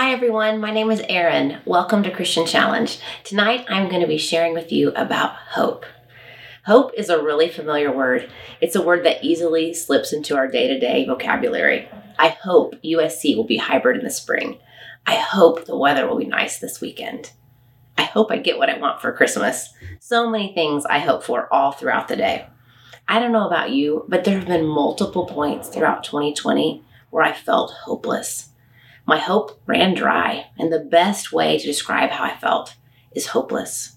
Hi, everyone. My name is Erin. Welcome to Christian Challenge. Tonight, I'm going to be sharing with you about hope. Hope is a really familiar word. It's a word that easily slips into our day to day vocabulary. I hope USC will be hybrid in the spring. I hope the weather will be nice this weekend. I hope I get what I want for Christmas. So many things I hope for all throughout the day. I don't know about you, but there have been multiple points throughout 2020 where I felt hopeless. My hope ran dry, and the best way to describe how I felt is hopeless.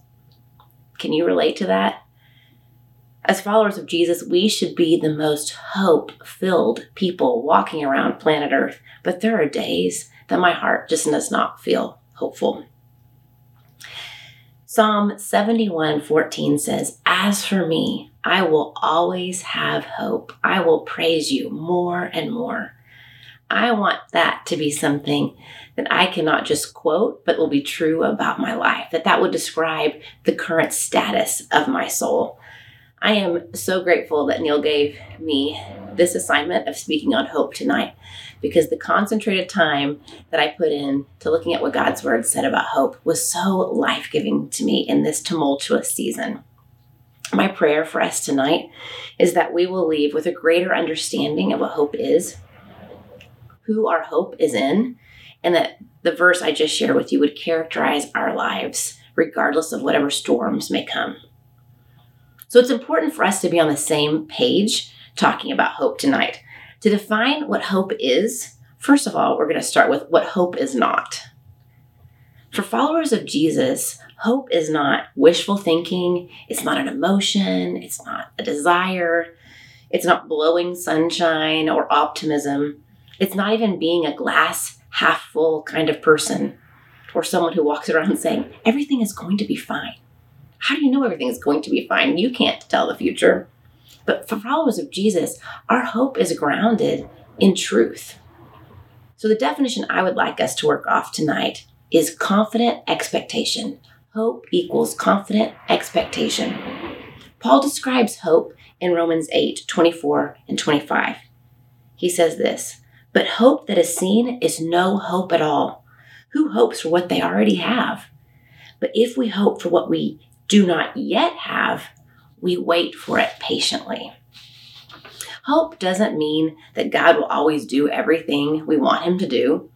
Can you relate to that? As followers of Jesus, we should be the most hope filled people walking around planet Earth, but there are days that my heart just does not feel hopeful. Psalm 71:14 says, "As for me, I will always have hope. I will praise you more and more." I want that to be something that I cannot just quote, but will be true about my life, that that would describe the current status of my soul. I am so grateful that Neil gave me this assignment of speaking on hope tonight because the concentrated time that I put in to looking at what God's word said about hope was so life giving to me in this tumultuous season. My prayer for us tonight is that we will leave with a greater understanding of what hope is who our hope is in, and that the verse I just shared with you would characterize our lives regardless of whatever storms may come. So it's important for us to be on the same page talking about hope tonight. To define what hope is, first of all, we're going to start with what hope is not. For followers of Jesus, hope is not wishful thinking, it's not an emotion, it's not a desire, it's not blowing sunshine or optimism. It's not even being a glass half full kind of person or someone who walks around saying, everything is going to be fine. How do you know everything is going to be fine? You can't tell the future. But for followers of Jesus, our hope is grounded in truth. So, the definition I would like us to work off tonight is confident expectation. Hope equals confident expectation. Paul describes hope in Romans 8 24 and 25. He says this but hope that is seen is no hope at all. Who hopes for what they already have? But if we hope for what we do not yet have, we wait for it patiently. Hope doesn't mean that God will always do everything we want Him to do,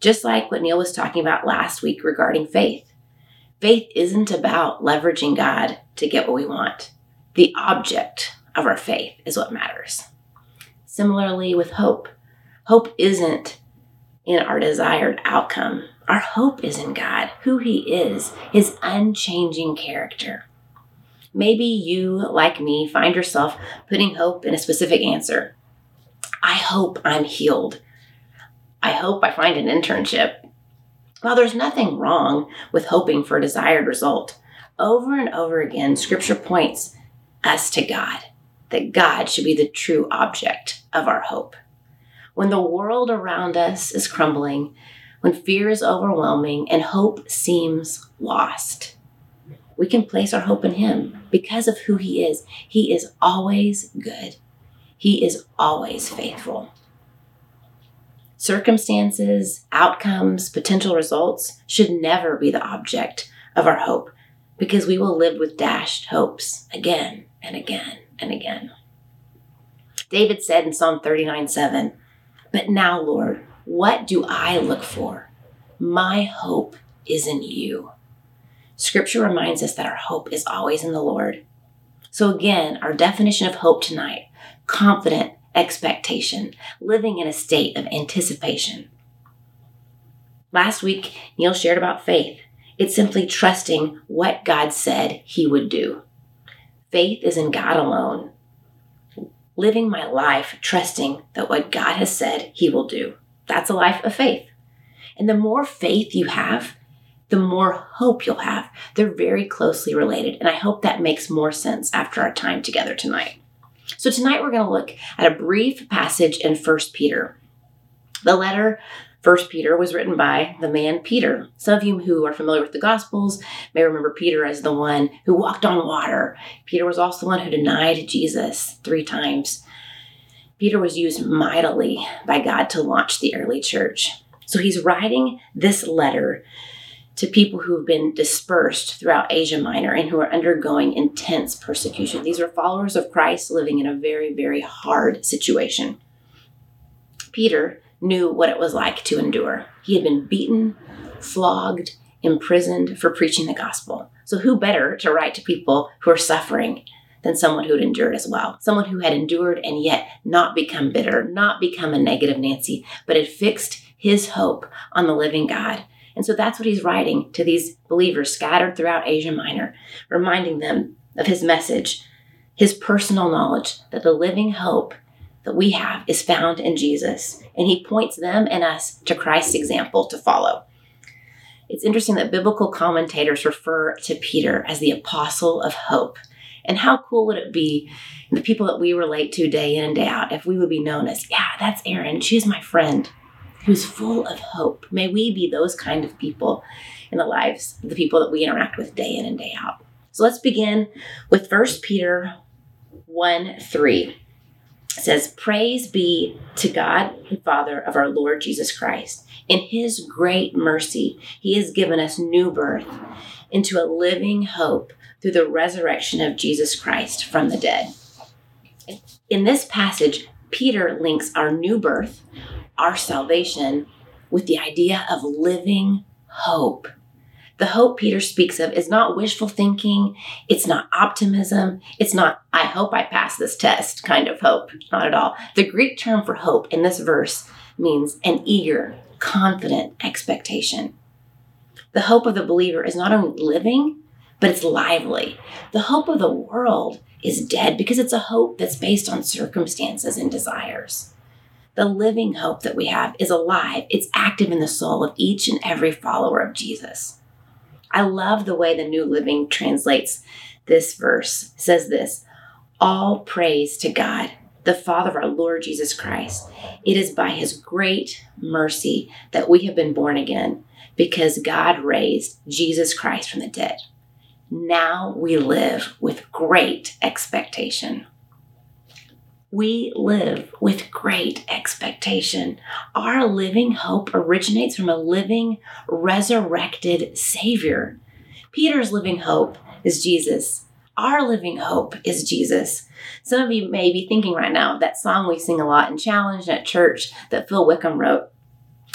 just like what Neil was talking about last week regarding faith. Faith isn't about leveraging God to get what we want. The object of our faith is what matters. Similarly, with hope, Hope isn't in our desired outcome. Our hope is in God, who He is, His unchanging character. Maybe you, like me, find yourself putting hope in a specific answer. I hope I'm healed. I hope I find an internship. While there's nothing wrong with hoping for a desired result, over and over again, Scripture points us to God, that God should be the true object of our hope when the world around us is crumbling, when fear is overwhelming and hope seems lost. We can place our hope in Him because of who He is. He is always good, He is always faithful. Circumstances, outcomes, potential results should never be the object of our hope because we will live with dashed hopes again and again and again. David said in Psalm 39 7, but now, Lord, what do I look for? My hope is in you. Scripture reminds us that our hope is always in the Lord. So, again, our definition of hope tonight confident expectation, living in a state of anticipation. Last week, Neil shared about faith. It's simply trusting what God said he would do. Faith is in God alone, living my life trusting that what God has said He will do. That's a life of faith. And the more faith you have, the more hope you'll have. They're very closely related. And I hope that makes more sense after our time together tonight. So, tonight we're going to look at a brief passage in 1 Peter. The letter First Peter was written by the man Peter. Some of you who are familiar with the Gospels may remember Peter as the one who walked on water. Peter was also the one who denied Jesus three times. Peter was used mightily by God to launch the early church. So he's writing this letter to people who have been dispersed throughout Asia Minor and who are undergoing intense persecution. These are followers of Christ living in a very, very hard situation. Peter knew what it was like to endure. He had been beaten, flogged, imprisoned for preaching the gospel. So, who better to write to people who are suffering than someone who had endured as well? Someone who had endured and yet not become bitter, not become a negative Nancy, but had fixed his hope on the living God. And so that's what he's writing to these believers scattered throughout Asia Minor, reminding them of his message, his personal knowledge that the living hope that we have is found in Jesus. And he points them and us to Christ's example to follow. It's interesting that biblical commentators refer to Peter as the apostle of hope. And how cool would it be, the people that we relate to day in and day out, if we would be known as, yeah, that's Erin. She's my friend who's full of hope. May we be those kind of people in the lives of the people that we interact with day in and day out. So let's begin with 1 Peter 1 3 says, Praise be to God and Father of our Lord Jesus Christ. In his great mercy, he has given us new birth into a living hope through the resurrection of Jesus Christ from the dead. In this passage, Peter links our new birth, our salvation, with the idea of living hope. The hope Peter speaks of is not wishful thinking. It's not optimism. It's not, I hope I pass this test kind of hope. Not at all. The Greek term for hope in this verse means an eager, confident expectation. The hope of the believer is not only living, but it's lively. The hope of the world is dead because it's a hope that's based on circumstances and desires. The living hope that we have is alive, it's active in the soul of each and every follower of Jesus. I love the way the New Living translates this verse. It says this All praise to God, the Father of our Lord Jesus Christ. It is by his great mercy that we have been born again because God raised Jesus Christ from the dead. Now we live with great expectation we live with great expectation. Our living hope originates from a living, resurrected Savior. Peter's living hope is Jesus. Our living hope is Jesus. Some of you may be thinking right now of that song we sing a lot in Challenge at church that Phil Wickham wrote.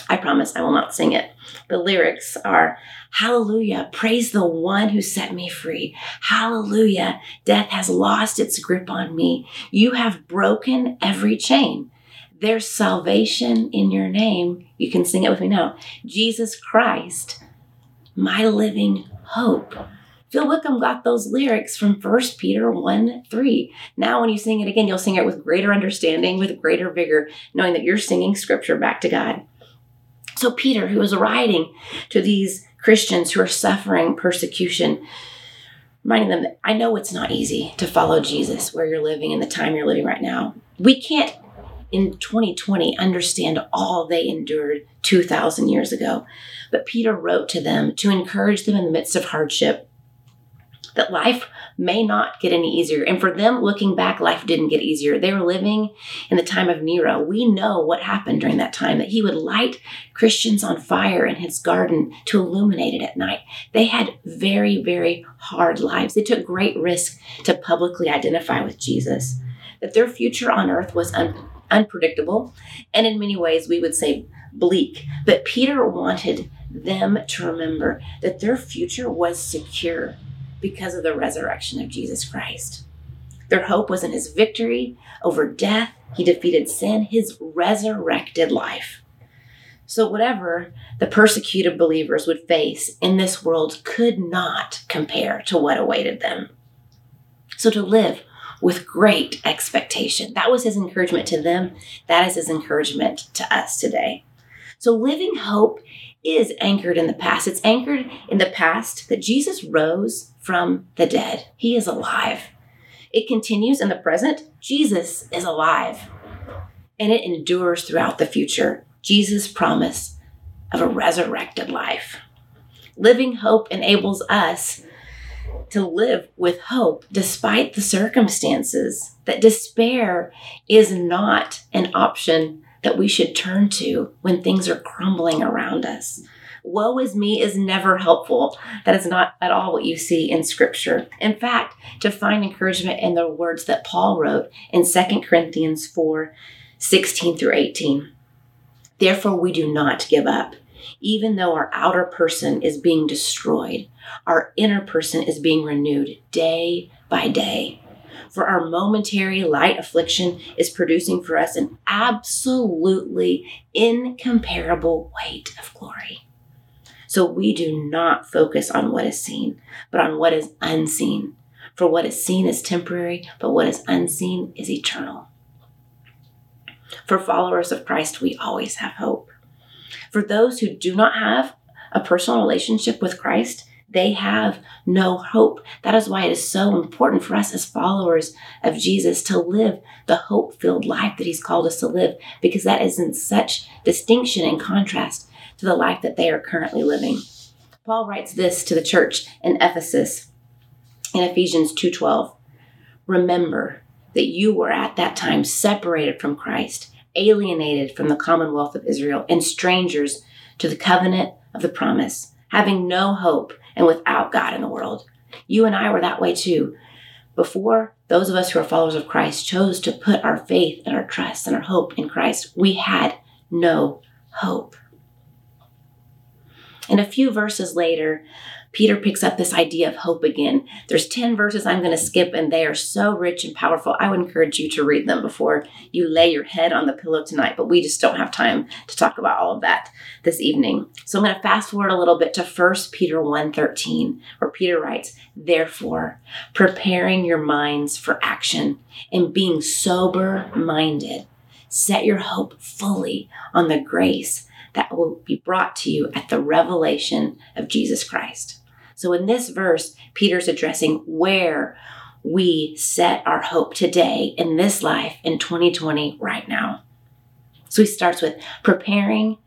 I promise I will not sing it. The lyrics are Hallelujah, praise the one who set me free. Hallelujah, death has lost its grip on me. You have broken every chain. There's salvation in your name. You can sing it with me now. Jesus Christ, my living hope. Phil Wickham got those lyrics from 1 Peter 1 3. Now, when you sing it again, you'll sing it with greater understanding, with greater vigor, knowing that you're singing scripture back to God. So, Peter, who was writing to these Christians who are suffering persecution, reminding them that I know it's not easy to follow Jesus where you're living in the time you're living right now. We can't in 2020 understand all they endured 2,000 years ago. But Peter wrote to them to encourage them in the midst of hardship that life may not get any easier. And for them, looking back, life didn't get easier. They were living in the time of Nero. We know what happened during that time that he would light Christians on fire in his garden to illuminate it at night. They had very, very hard lives. They took great risk to publicly identify with Jesus. That their future on earth was un- unpredictable, and in many ways, we would say bleak. But Peter wanted them to remember that their future was secure because of the resurrection of Jesus Christ. Their hope was in his victory over death. He defeated sin, his resurrected life. So, whatever the persecuted believers would face in this world could not compare to what awaited them. So, to live with great expectation. That was his encouragement to them. That is his encouragement to us today. So, living hope is anchored in the past. It's anchored in the past that Jesus rose from the dead. He is alive. It continues in the present. Jesus is alive. And it endures throughout the future. Jesus' promise of a resurrected life. Living hope enables us to live with hope despite the circumstances, that despair is not an option that we should turn to when things are crumbling around us. Woe is me is never helpful. That is not at all what you see in scripture. In fact, to find encouragement in the words that Paul wrote in 2 Corinthians 4 16 through 18. Therefore, we do not give up. Even though our outer person is being destroyed, our inner person is being renewed day by day. For our momentary light affliction is producing for us an absolutely incomparable weight of glory. So we do not focus on what is seen, but on what is unseen. For what is seen is temporary, but what is unseen is eternal. For followers of Christ, we always have hope. For those who do not have a personal relationship with Christ, they have no hope. That is why it is so important for us as followers of Jesus to live the hope filled life that He's called us to live, because that is in such distinction and contrast to the life that they are currently living. Paul writes this to the church in Ephesus in Ephesians 2:12. Remember that you were at that time separated from Christ, alienated from the commonwealth of Israel, and strangers to the covenant of the promise, having no hope and without God in the world. You and I were that way too. Before those of us who are followers of Christ chose to put our faith and our trust and our hope in Christ, we had no hope. And a few verses later, Peter picks up this idea of hope again. There's 10 verses I'm going to skip, and they are so rich and powerful. I would encourage you to read them before you lay your head on the pillow tonight, but we just don't have time to talk about all of that this evening. So I'm going to fast forward a little bit to 1 Peter 1:13, where Peter writes, Therefore, preparing your minds for action and being sober minded, set your hope fully on the grace that will be brought to you at the revelation of Jesus Christ. So in this verse, Peter's addressing where we set our hope today in this life in 2020 right now. So he starts with preparing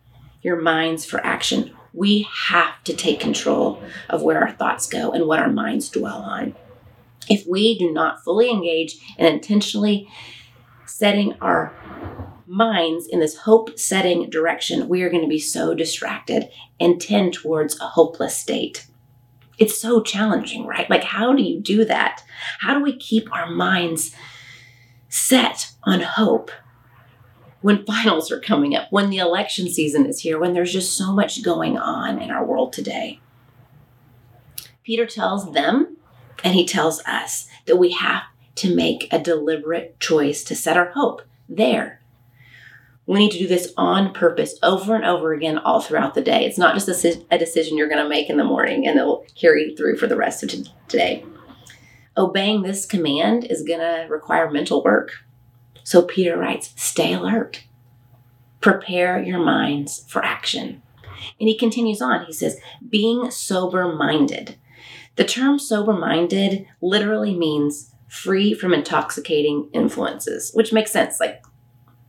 your minds for action. We have to take control of where our thoughts go and what our minds dwell on. If we do not fully engage in intentionally setting our minds in this hope setting direction, we are going to be so distracted and tend towards a hopeless state it's so challenging, right? Like, how do you do that? How do we keep our minds set on hope when finals are coming up, when the election season is here, when there's just so much going on in our world today? Peter tells them, and he tells us, that we have to make a deliberate choice to set our hope there we need to do this on purpose over and over again all throughout the day. It's not just a, decision you're going to make in the morning and it'll carry you through for the rest of today. Obeying this command is going to require mental work. So Peter writes, stay alert. Prepare your minds for action. And he continues on. He says, being sober minded. The term sober minded literally means free from intoxicating influences, which makes sense. Like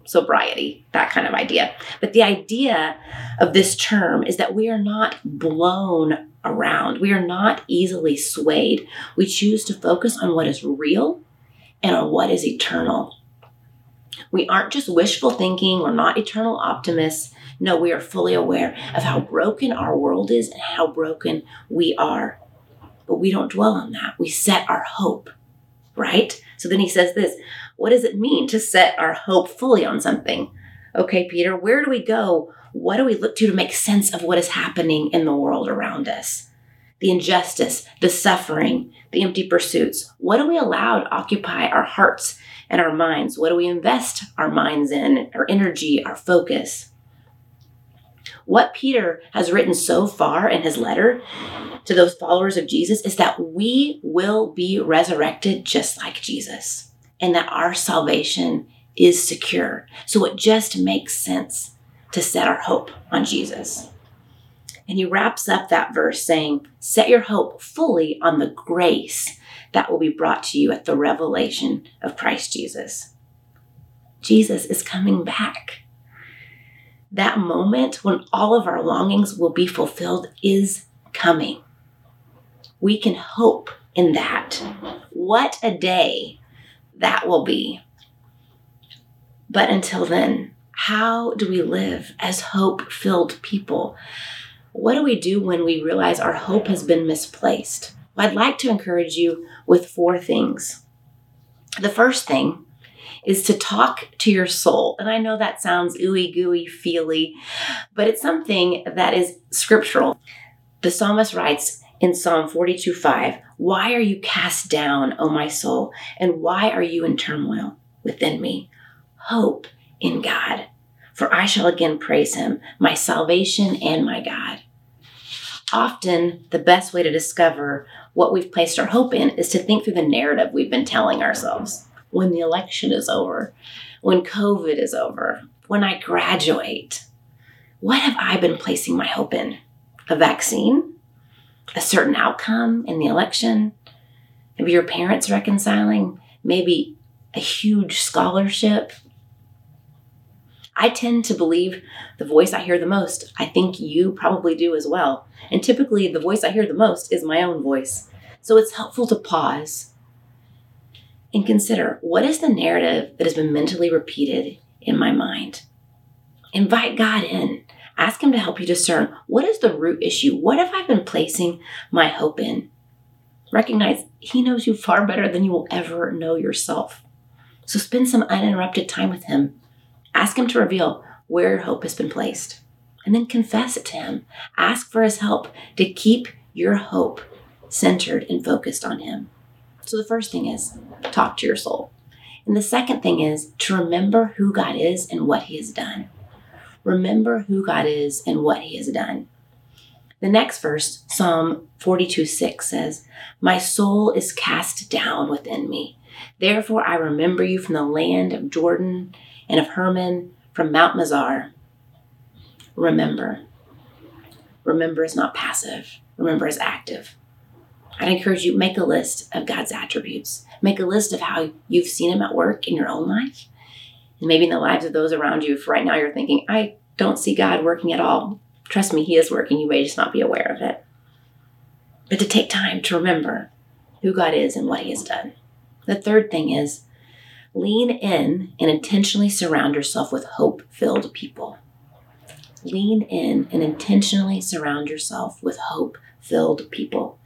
sobriety, that kind of idea. But the idea of this term is that we are not blown around, we are not easily swayed. We choose to focus on what is real and on what is eternal. We aren't just wishful thinking, we're not eternal optimists. No, we are fully aware of how broken our world is and how broken we are. But we don't dwell on that. We set our hope, right? So then he says this what does it mean to set our hope fully on something? Okay, Peter, where do we go? What do we look to to make sense of what is happening in the world around us? The injustice, the suffering, the empty pursuits. What do we allow to occupy our hearts and our minds? What do we invest our minds in, our energy, our focus? What Peter has written so far in his letter to those followers of Jesus is that we will be resurrected just like Jesus and that our salvation is secure. So it just makes sense to set our hope on Jesus. And he wraps up that verse saying, Set your hope fully on the grace that will be brought to you at the revelation of Christ Jesus. Jesus is coming back. That moment when all of our longings will be fulfilled is coming. We can hope in that. What a day that will be. But until then, How do we live as hope filled people? What do we do when we realize our hope has been misplaced? Well, I'd like to encourage you with four things. The first thing is to talk to your soul. And I know that sounds ooey gooey, feely, but it's something that is scriptural. The psalmist writes in Psalm 42 5, Why are you cast down, O my soul? And why are you in turmoil within me? Hope in God, for I shall again praise him, my salvation and my God. Often, the best way to discover what we've placed our hope in is to think through the narrative we've been telling ourselves. When the election is over, when COVID is over, when I graduate, what have I been placing my hope in? A vaccine? A certain outcome in the election? Maybe your parents reconciling? Maybe a huge scholarship? I tend to believe the voice I hear the most. I think you probably do as well. And typically, the voice I hear the most is my own voice. So it's helpful to pause and consider what is the narrative that has been mentally repeated in my mind. Invite God in. Ask Him to help you discern what is the root issue? What have I been placing my hope in? Recognize He knows you far better than you will ever know yourself. So spend some uninterrupted time with Him Ask Him to reveal where your hope has been placed. And then confess it to Him. Ask for His help to keep your hope centered and focused on Him. So the first thing is talk to your soul. And the second thing is to remember who God is and what He has done. Remember who God is and what He has done. The next verse, Psalm 42 6 says, My soul is cast down within me. Therefore I remember you from the land of Jordan and of Hermon from Mount Mizar. Remember. Remember is not passive. Remember is active. I'd encourage you make a list of God's attributes. Make a list of how you've seen him at work in your own life. And maybe in the lives of those around you, if right now you're thinking, I don't see God working at all. Trust me, he is working. You may just not be aware of it. But to take time to remember who God is and what he has done. The third thing is Lean in and intentionally surround yourself with hope filled people. Lean in and intentionally surround yourself with hope filled people.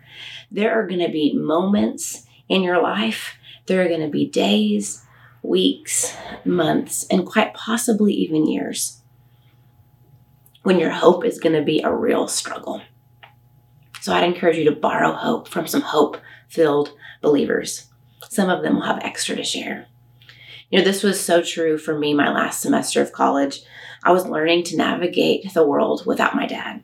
There are going to be moments in your life, there are going to be days, weeks, months, and quite possibly even years when your hope is going to be a real struggle. So I'd encourage you to borrow hope from some hope filled believers. Some of them will have extra to share. You know, this was so true for me my last semester of college. I was learning to navigate the world without my dad,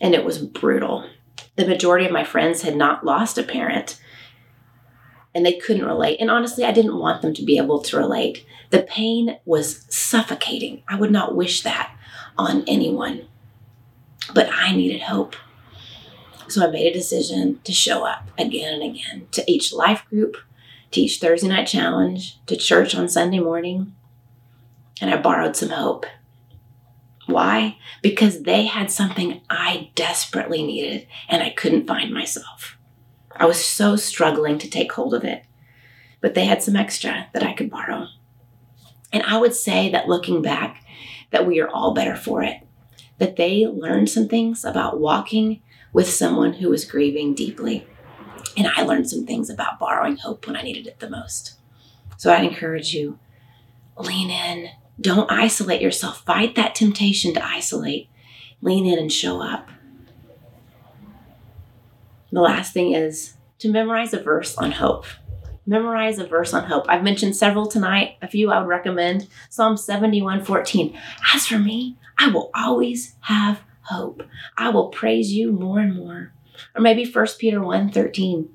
and it was brutal. The majority of my friends had not lost a parent, and they couldn't relate. And honestly, I didn't want them to be able to relate. The pain was suffocating. I would not wish that on anyone. But I needed hope. So I made a decision to show up again and again to each life group, to each Thursday night challenge, to church on Sunday morning, and I borrowed some hope. Why? Because they had something I desperately needed and I couldn't find myself. I was so struggling to take hold of it, but they had some extra that I could borrow. And I would say that looking back, that we are all better for it. That they learned some things about walking with someone who was grieving deeply and I learned some things about borrowing hope when I needed it the most. So I'd encourage you lean in. Don't isolate yourself. Fight that temptation to isolate. Lean in and show up. The last thing is to memorize a verse on hope. Memorize a verse on hope. I've mentioned several tonight. A few I would recommend. Psalm 71 14. As for me, I will always have hope. I will praise you more and more. Or maybe 1 Peter 1 13.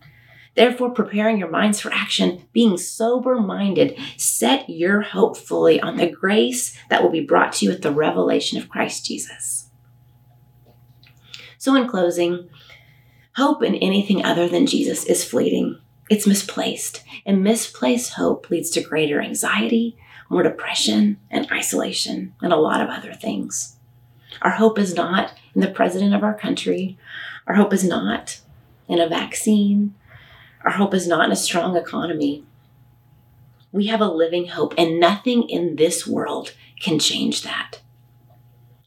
Therefore, preparing your minds for action, being sober minded, set your hope fully on the grace that will be brought to you at the revelation of Christ Jesus. So, in closing, hope in anything other than Jesus is fleeting. It's misplaced, and misplaced hope leads to greater anxiety, more depression, and isolation, and a lot of other things. Our hope is not in the president of our country our hope is not in a vaccine. Our hope is not in a strong economy. We have a living hope, and nothing in this world can change that.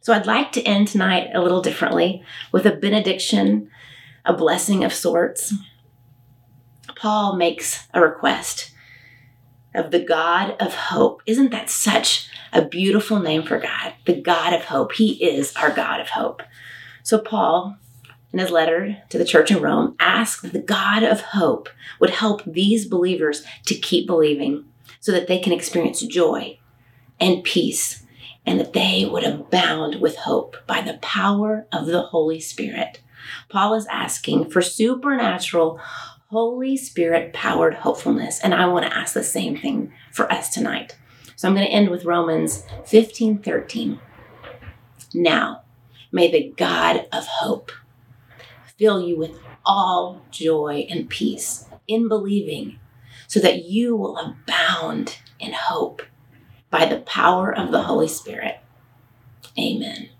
So I'd like to end tonight a little differently with a benediction, a blessing of sorts. Paul makes a request of the God of hope. Isn't that such a beautiful name for God? The God of hope. He is our God of hope. So Paul in his letter to the church in Rome, asked that the God of hope would help these believers to keep believing so that they can experience joy and peace and that they would abound with hope by the power of the Holy Spirit. Paul is asking for supernatural, Holy Spirit powered hopefulness. And I want to ask the same thing for us tonight. So I'm going to end with Romans 15 13. Now, may the God of hope fill you with all joy and peace in believing, so that you will abound in hope by the power of the Holy Spirit. Amen.